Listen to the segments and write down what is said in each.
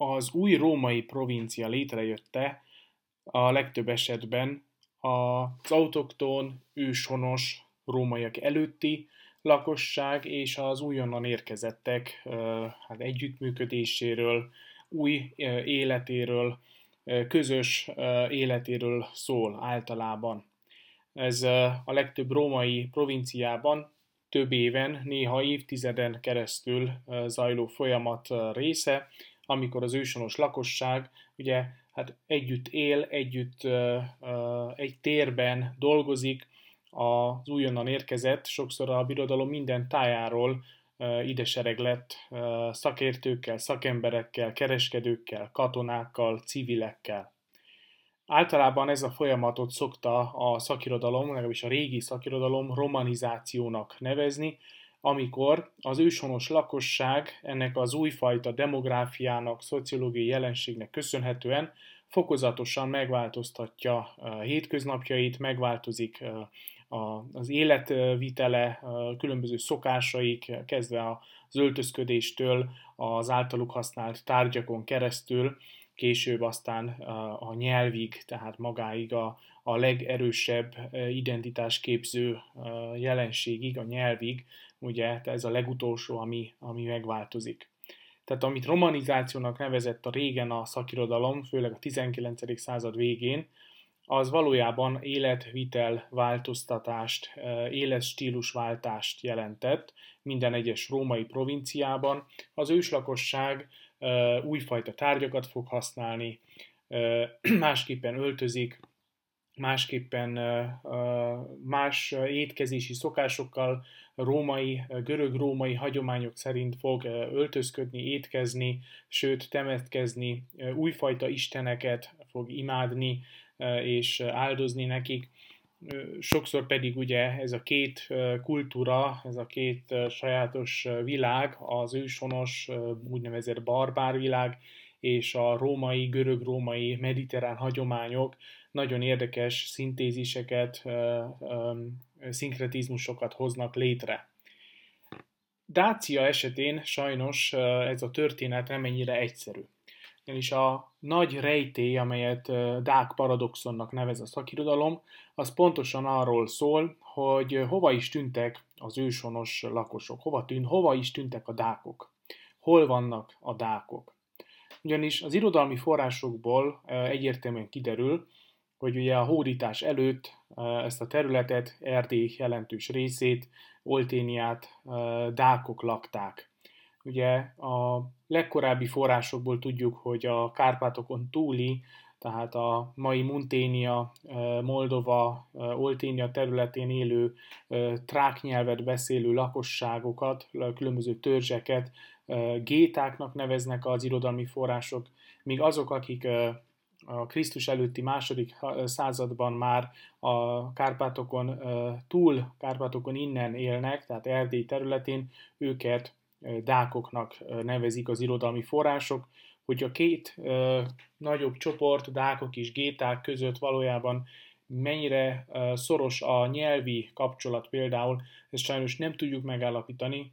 az új római provincia létrejötte a legtöbb esetben az autoktón, őshonos rómaiak előtti lakosság és az újonnan érkezettek hát együttműködéséről, új életéről, közös életéről szól általában. Ez a legtöbb római provinciában több éven, néha évtizeden keresztül zajló folyamat része, amikor az ősonos lakosság ugye hát együtt él, együtt egy térben dolgozik, az újonnan érkezett, sokszor a birodalom minden tájáról ide lett szakértőkkel, szakemberekkel, kereskedőkkel, katonákkal, civilekkel. Általában ez a folyamatot szokta a szakirodalom, legalábbis a régi szakirodalom romanizációnak nevezni, amikor az őshonos lakosság ennek az újfajta demográfiának, szociológiai jelenségnek köszönhetően fokozatosan megváltoztatja hétköznapjait, megváltozik az életvitele, különböző szokásaik, kezdve az öltözködéstől, az általuk használt tárgyakon keresztül, később aztán a nyelvig, tehát magáig a, a legerősebb identitásképző jelenségig, a nyelvig, ugye ez a legutolsó, ami, ami megváltozik. Tehát amit romanizációnak nevezett a régen a szakirodalom, főleg a 19. század végén, az valójában életvitel változtatást, életstílusváltást jelentett minden egyes római provinciában. Az őslakosság újfajta tárgyakat fog használni, másképpen öltözik, másképpen más étkezési szokásokkal, római, görög-római hagyományok szerint fog öltözködni, étkezni, sőt temetkezni, újfajta isteneket fog imádni és áldozni nekik. Sokszor pedig ugye ez a két kultúra, ez a két sajátos világ, az őshonos, úgynevezett barbár világ, és a római, görög-római mediterrán hagyományok nagyon érdekes szintéziseket, szinkretizmusokat hoznak létre. Dácia esetén sajnos ez a történet nem ennyire egyszerű. Ugyanis a nagy rejtély, amelyet Dák paradoxonnak nevez a szakirodalom, az pontosan arról szól, hogy hova is tűntek az őshonos lakosok, hova, tűnt, hova is tűntek a dákok, hol vannak a dákok. Ugyanis az irodalmi forrásokból egyértelműen kiderül, hogy ugye a hódítás előtt ezt a területet, Erdély jelentős részét, Olténiát dákok lakták. Ugye a legkorábbi forrásokból tudjuk, hogy a Kárpátokon túli, tehát a mai Munténia, Moldova, Olténia területén élő trák nyelvet beszélő lakosságokat, különböző törzseket gétáknak neveznek az irodalmi források, míg azok, akik a Krisztus előtti második században már a Kárpátokon túl, Kárpátokon innen élnek, tehát Erdély területén, őket dákoknak nevezik az irodalmi források, hogy a két nagyobb csoport, dákok és géták között valójában mennyire szoros a nyelvi kapcsolat például, ezt sajnos nem tudjuk megállapítani,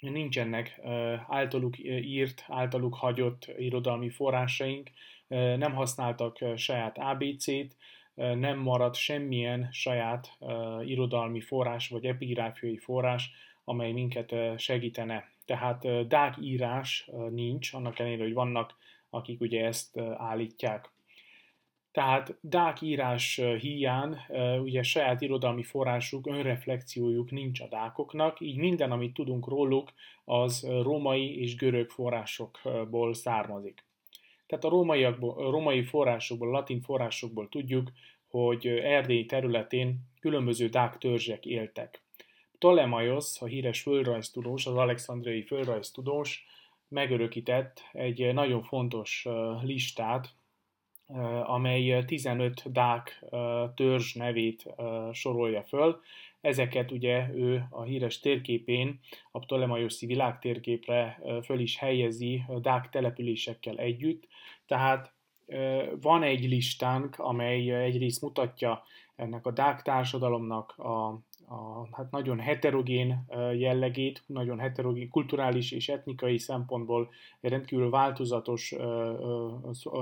nincsenek általuk írt, általuk hagyott irodalmi forrásaink, nem használtak saját ABC-t, nem maradt semmilyen saját irodalmi forrás vagy epigráfiai forrás, amely minket segítene. Tehát dák írás nincs, annak ellenére, hogy vannak, akik ugye ezt állítják. Tehát dák írás hiány, ugye saját irodalmi forrásuk, önreflexiójuk nincs a dákoknak, így minden, amit tudunk róluk, az római és görög forrásokból származik. Tehát a, rómaiakból, római forrásokból, latin forrásokból tudjuk, hogy Erdély területén különböző dák törzsek éltek. Ptolemaios, a híres földrajztudós, az alexandriai földrajztudós megörökített egy nagyon fontos listát, amely 15 dák törzs nevét sorolja föl. Ezeket ugye ő a híres térképén, a Ptolemaioszi világtérképre föl is helyezi dák településekkel együtt. Tehát van egy listánk, amely egyrészt mutatja ennek a dák társadalomnak a a hát nagyon heterogén jellegét, nagyon heterogén kulturális és etnikai szempontból rendkívül változatos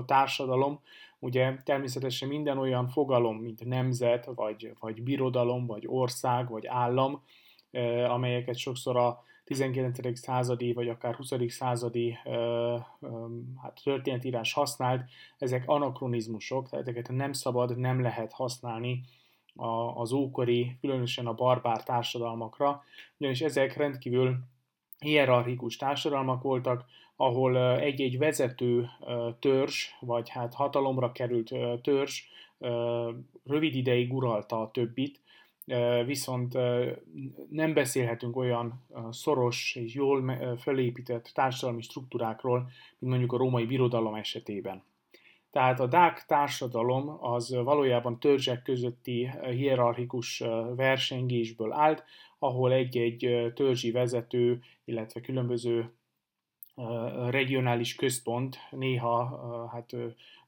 társadalom. Ugye természetesen minden olyan fogalom, mint nemzet, vagy, vagy birodalom, vagy ország, vagy állam, amelyeket sokszor a 19. századi, vagy akár 20. századi hát, történetírás használt, ezek anakronizmusok, tehát ezeket nem szabad, nem lehet használni az ókori, különösen a barbár társadalmakra, ugyanis ezek rendkívül hierarchikus társadalmak voltak, ahol egy-egy vezető törzs, vagy hát hatalomra került törzs rövid ideig uralta a többit, viszont nem beszélhetünk olyan szoros és jól felépített társadalmi struktúrákról, mint mondjuk a római birodalom esetében. Tehát a dák társadalom az valójában törzsek közötti hierarchikus versengésből állt, ahol egy-egy törzsi vezető, illetve különböző regionális központ néha hát,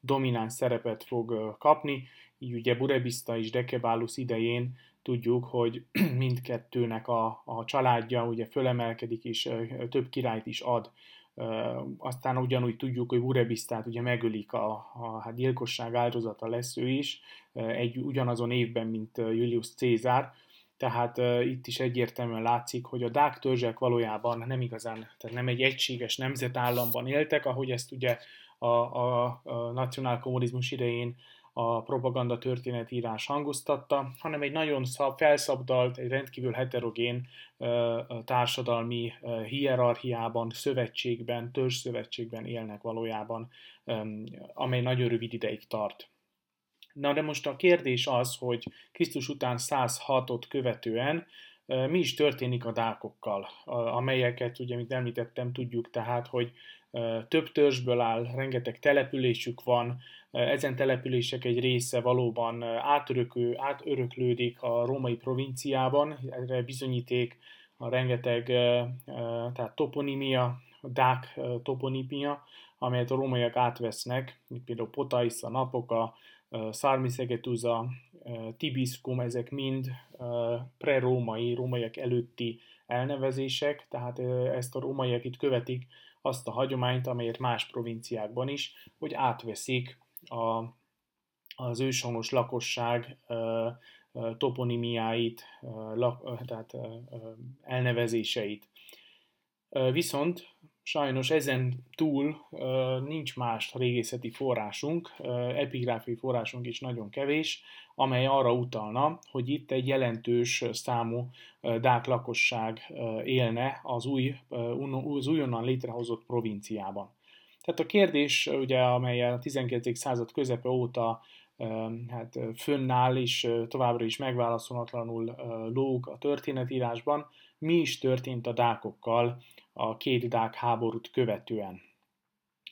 domináns szerepet fog kapni. Így ugye Burebista és Dekebálus idején tudjuk, hogy mindkettőnek a, a családja ugye fölemelkedik és több királyt is ad. Aztán ugyanúgy tudjuk, hogy Burebisztát ugye megölik a, a hát gyilkosság áldozata lesz ő is, egy ugyanazon évben, mint Julius Cézár, tehát uh, itt is egyértelműen látszik, hogy a dák törzsek valójában nem igazán, tehát nem egy egységes nemzetállamban éltek, ahogy ezt ugye a, a, a nacionálkommunizmus idején a propaganda történetírás hangoztatta, hanem egy nagyon szab, felszabdalt, egy rendkívül heterogén társadalmi hierarchiában, szövetségben, törzszövetségben élnek valójában, amely nagyon rövid ideig tart. Na de most a kérdés az, hogy Krisztus után 106-ot követően mi is történik a dákokkal, amelyeket, ugye, mint említettem, tudjuk tehát, hogy több törzsből áll, rengeteg településük van, ezen települések egy része valóban átörökő, átöröklődik a római provinciában, erre bizonyíték a rengeteg tehát toponimia, dák toponimia, amelyet a rómaiak átvesznek, mint például Potaissa, Napoka, Szármiszegetuza, Tibiscum, ezek mind pre-római, rómaiak előtti elnevezések, tehát ezt a rómaiak itt követik azt a hagyományt, amelyet más provinciákban is, hogy átveszik a, az őshonos lakosság toponimiáit, tehát elnevezéseit. Viszont sajnos ezen túl nincs más régészeti forrásunk, epigráfiai forrásunk is nagyon kevés, amely arra utalna, hogy itt egy jelentős számú dák lakosság élne az, új, az újonnan létrehozott provinciában. Tehát a kérdés, ugye, amely a 19. század közepe óta hát fönnáll és továbbra is megválaszolatlanul lóg a történetírásban, mi is történt a dákokkal a két dák háborút követően.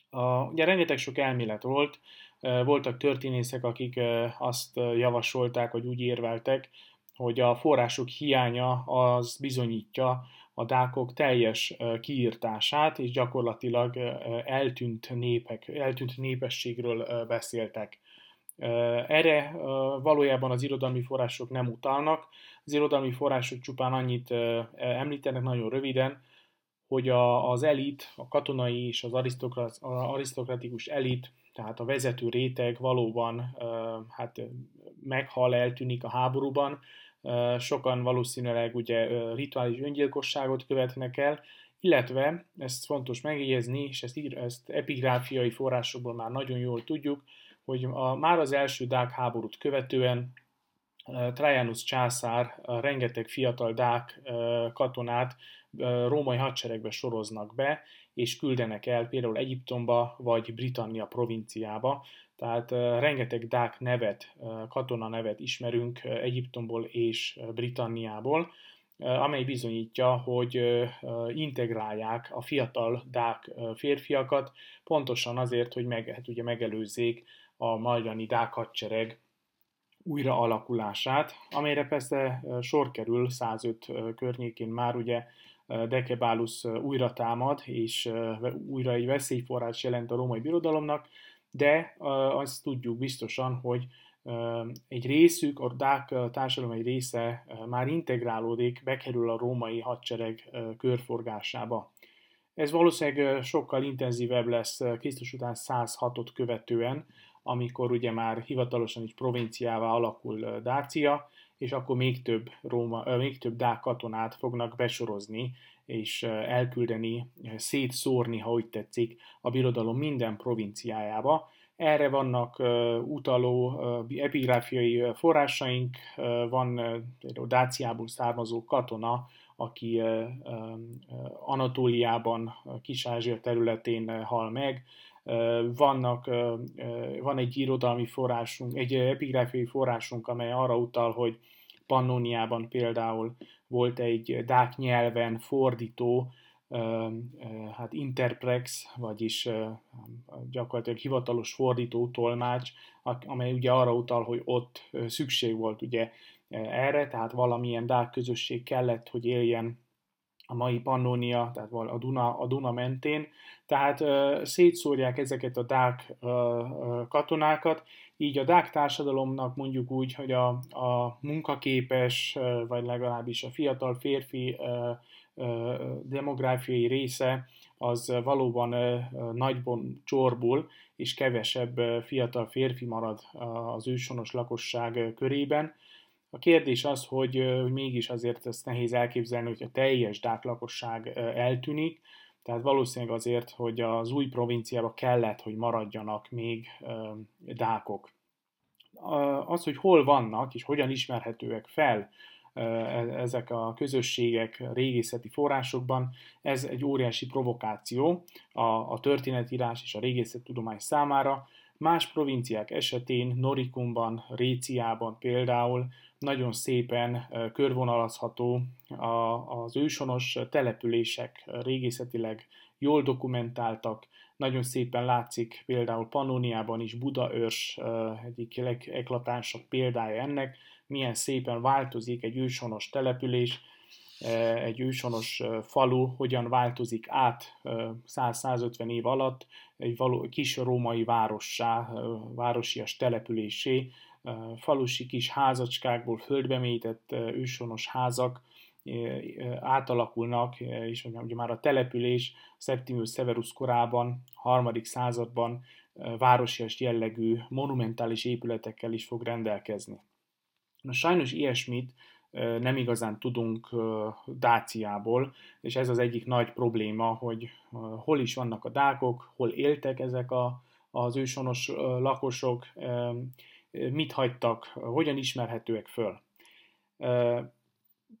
A, ugye rengeteg sok elmélet volt, voltak történészek, akik azt javasolták, vagy úgy érveltek, hogy a források hiánya az bizonyítja a dákok teljes kiírtását, és gyakorlatilag eltűnt népek, eltűnt népességről beszéltek. Erre valójában az irodalmi források nem utalnak. Az irodalmi források csupán annyit említenek nagyon röviden, hogy a, az elit, a katonai és az arisztokratikus elit, tehát a vezető réteg valóban hát meghal, eltűnik a háborúban, sokan valószínűleg ugye rituális öngyilkosságot követnek el, illetve, ezt fontos megjegyezni, és ezt, ezt epigráfiai forrásokból már nagyon jól tudjuk, hogy a, már az első dák háborút követően Trajanus császár rengeteg fiatal dák katonát római hadseregbe soroznak be, és küldenek el például Egyiptomba vagy Britannia provinciába, tehát rengeteg dák nevet, katona nevet ismerünk Egyiptomból és Britanniából, amely bizonyítja, hogy integrálják a fiatal dák férfiakat, pontosan azért, hogy meg, hát ugye megelőzzék a majdani dák hadsereg újra alakulását, amelyre persze sor kerül 105 környékén már ugye Dekebálus újra támad, és újra egy veszélyforrás jelent a római birodalomnak, de azt tudjuk biztosan, hogy egy részük, a dák társadalom egy része már integrálódik, bekerül a római hadsereg körforgásába. Ez valószínűleg sokkal intenzívebb lesz Krisztus után 106-ot követően, amikor ugye már hivatalosan is provinciává alakul Dácia, és akkor még több, Róma, még több dák katonát fognak besorozni, és elküldeni, szétszórni, ha úgy tetszik, a birodalom minden provinciájába. Erre vannak utaló epigráfiai forrásaink, van Dáciából származó katona, aki Anatóliában, Kis-Ázsia területén hal meg, vannak, van egy irodalmi forrásunk, egy epigráfiai forrásunk, amely arra utal, hogy Pannoniában például volt egy dák nyelven fordító, hát interprex, vagyis gyakorlatilag hivatalos fordító tolmács, amely ugye arra utal, hogy ott szükség volt ugye erre, tehát valamilyen dák közösség kellett, hogy éljen a mai Pannonia, tehát a Duna, a Duna mentén, tehát uh, szétszórják ezeket a dák uh, katonákat, így a dák társadalomnak mondjuk úgy, hogy a, a munkaképes, uh, vagy legalábbis a fiatal férfi uh, uh, demográfiai része az valóban uh, nagyban csorbul, és kevesebb uh, fiatal férfi marad az ősonos lakosság körében, a kérdés az, hogy, hogy mégis azért ezt nehéz elképzelni, hogy a teljes dák lakosság eltűnik, tehát valószínűleg azért, hogy az új provinciába kellett, hogy maradjanak még dákok. Az, hogy hol vannak és hogyan ismerhetőek fel e, ezek a közösségek régészeti forrásokban, ez egy óriási provokáció a, a történetírás és a régészettudomány számára. Más provinciák esetén, Norikumban, Réciában például nagyon szépen körvonalazható az ősonos települések régészetileg jól dokumentáltak, nagyon szépen látszik például Pannoniában is Budaörs egyik legeklatánsabb példája ennek, milyen szépen változik egy ősonos település, egy ősonos falu hogyan változik át 100-150 év alatt egy kis római várossá, városias településé, falusi kis házacskákból földbe mélyített ősonos házak átalakulnak, és ugye már a település Septimius Severus korában, harmadik században városias jellegű monumentális épületekkel is fog rendelkezni. Na sajnos ilyesmit nem igazán tudunk Dáciából, és ez az egyik nagy probléma, hogy hol is vannak a dákok, hol éltek ezek a, az ősonos lakosok, mit hagytak, hogyan ismerhetőek föl.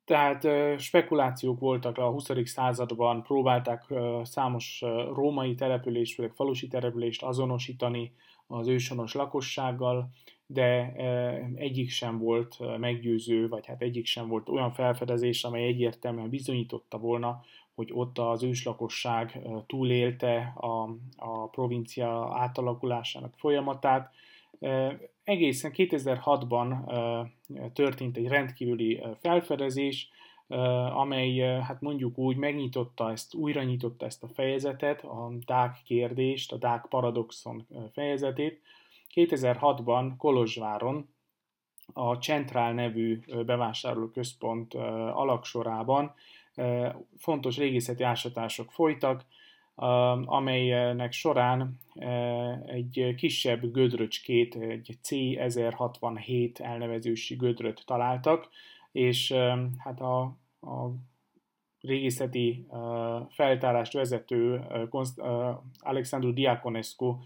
Tehát spekulációk voltak a 20. században, próbálták számos római települést, főleg falusi települést azonosítani az ősonos lakossággal, de egyik sem volt meggyőző, vagy hát egyik sem volt olyan felfedezés, amely egyértelműen bizonyította volna, hogy ott az őslakosság túlélte a, a provincia átalakulásának folyamatát, Egészen 2006-ban történt egy rendkívüli felfedezés, amely hát mondjuk úgy megnyitotta ezt, újra nyitotta ezt a fejezetet, a Dák kérdést, a Dák paradoxon fejezetét. 2006-ban Kolozsváron a Centrál nevű bevásárlóközpont alaksorában fontos régészeti ásatások folytak, amelynek során egy kisebb gödröcskét, egy C1067 elnevezősi gödröt találtak, és hát a, a régészeti feltárást vezető Alexandru Diaconescu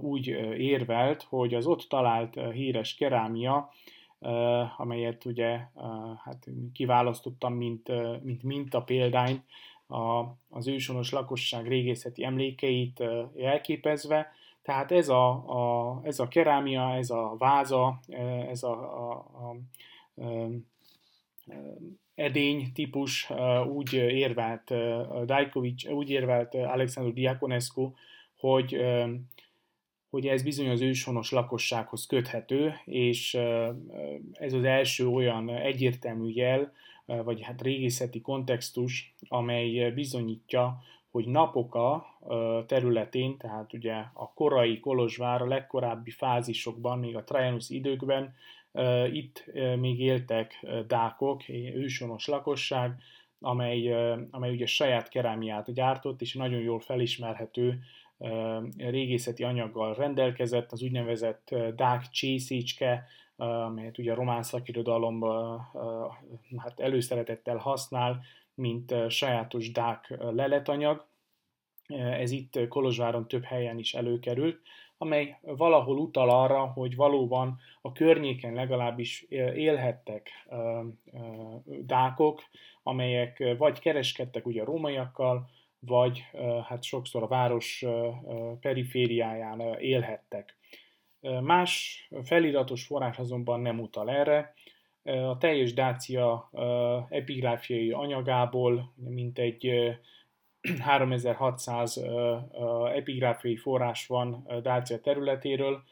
úgy érvelt, hogy az ott talált híres kerámia, amelyet ugye hát kiválasztottam, mint, mint minta példányt, a, az ősonos lakosság régészeti emlékeit jelképezve. Tehát ez a, a, ez a kerámia, ez a váza, ez a, a, a, a edény típus úgy érvelt Dajkovics, úgy érvelt Alexandru Diakonescu, hogy, hogy ez bizony az őshonos lakossághoz köthető, és ez az első olyan egyértelmű jel, vagy hát régészeti kontextus, amely bizonyítja, hogy Napoka területén, tehát ugye a korai Kolozsvár, a legkorábbi fázisokban, még a Trajanus időkben, itt még éltek dákok, ősonos lakosság, amely, amely ugye saját kerámiát gyártott, és nagyon jól felismerhető régészeti anyaggal rendelkezett, az úgynevezett dák csészécske, amelyet ugye a román szakirodalomban hát előszeretettel használ, mint sajátos dák leletanyag. Ez itt Kolozsváron több helyen is előkerült, amely valahol utal arra, hogy valóban a környéken legalábbis élhettek dákok, amelyek vagy kereskedtek ugye a rómaiakkal, vagy hát sokszor a város perifériáján élhettek. Más feliratos forrás azonban nem utal erre. A teljes Dácia epigráfiai anyagából mintegy 3600 epigráfiai forrás van Dácia területéről.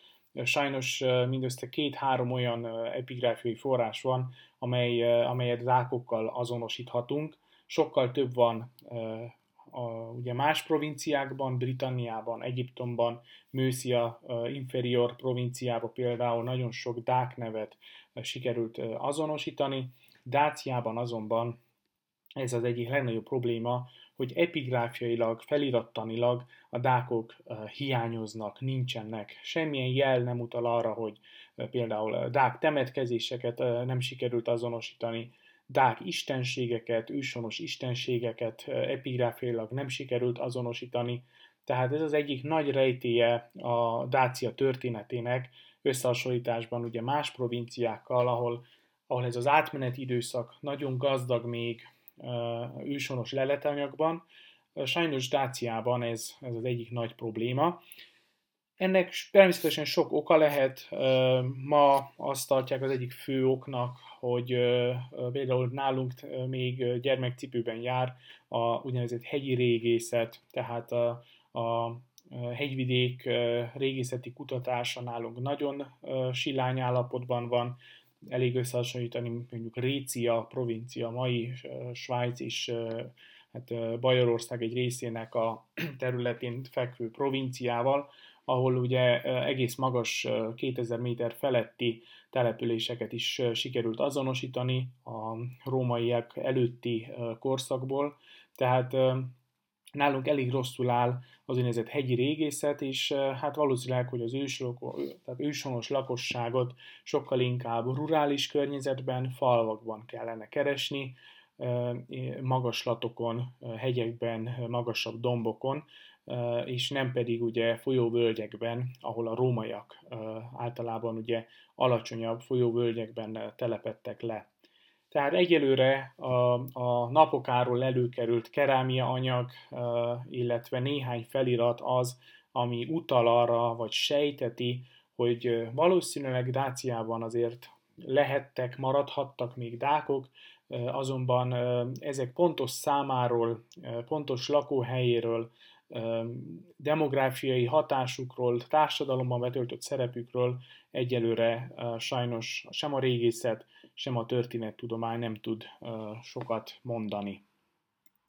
Sajnos mindössze két-három olyan epigráfiai forrás van, amely, amelyet dákokkal azonosíthatunk. Sokkal több van a, ugye más provinciákban, Britanniában, Egyiptomban, Mőszia inferior provinciában például nagyon sok dák nevet sikerült azonosítani. Dáciában azonban ez az egyik legnagyobb probléma, hogy epigráfiailag, felirattanilag a dákok hiányoznak, nincsenek. Semmilyen jel nem utal arra, hogy például dák temetkezéseket nem sikerült azonosítani, dák istenségeket, ősonos istenségeket epigráfiailag nem sikerült azonosítani, tehát ez az egyik nagy rejtéje a Dácia történetének összehasonlításban ugye más provinciákkal, ahol, ahol ez az átmeneti időszak nagyon gazdag még ősonos leletanyagban. Sajnos Dáciában ez, ez az egyik nagy probléma. Ennek természetesen sok oka lehet. Ma azt tartják az egyik fő oknak, hogy például nálunk még gyermekcipőben jár a úgynevezett hegyi régészet, tehát a, a hegyvidék régészeti kutatása nálunk nagyon silány állapotban van, elég összehasonlítani mondjuk Récia provincia, mai Svájc és hát Bajorország egy részének a területén fekvő provinciával, ahol ugye egész magas 2000 méter feletti településeket is sikerült azonosítani a rómaiak előtti korszakból, tehát nálunk elég rosszul áll az úgynevezett hegyi régészet, és hát valószínűleg, hogy az őslok, tehát őshonos lakosságot sokkal inkább rurális környezetben, falvakban kellene keresni, magaslatokon, hegyekben, magasabb dombokon, és nem pedig ugye folyóvölgyekben, ahol a rómaiak általában ugye alacsonyabb folyóvölgyekben telepettek le. Tehát egyelőre a, a napokáról előkerült kerámia anyag, illetve néhány felirat az, ami utal arra, vagy sejteti, hogy valószínűleg Dáciában azért lehettek, maradhattak még dákok, azonban ezek pontos számáról, pontos lakóhelyéről, demográfiai hatásukról, társadalomban betöltött szerepükről egyelőre sajnos sem a régészet, sem a történettudomány nem tud sokat mondani.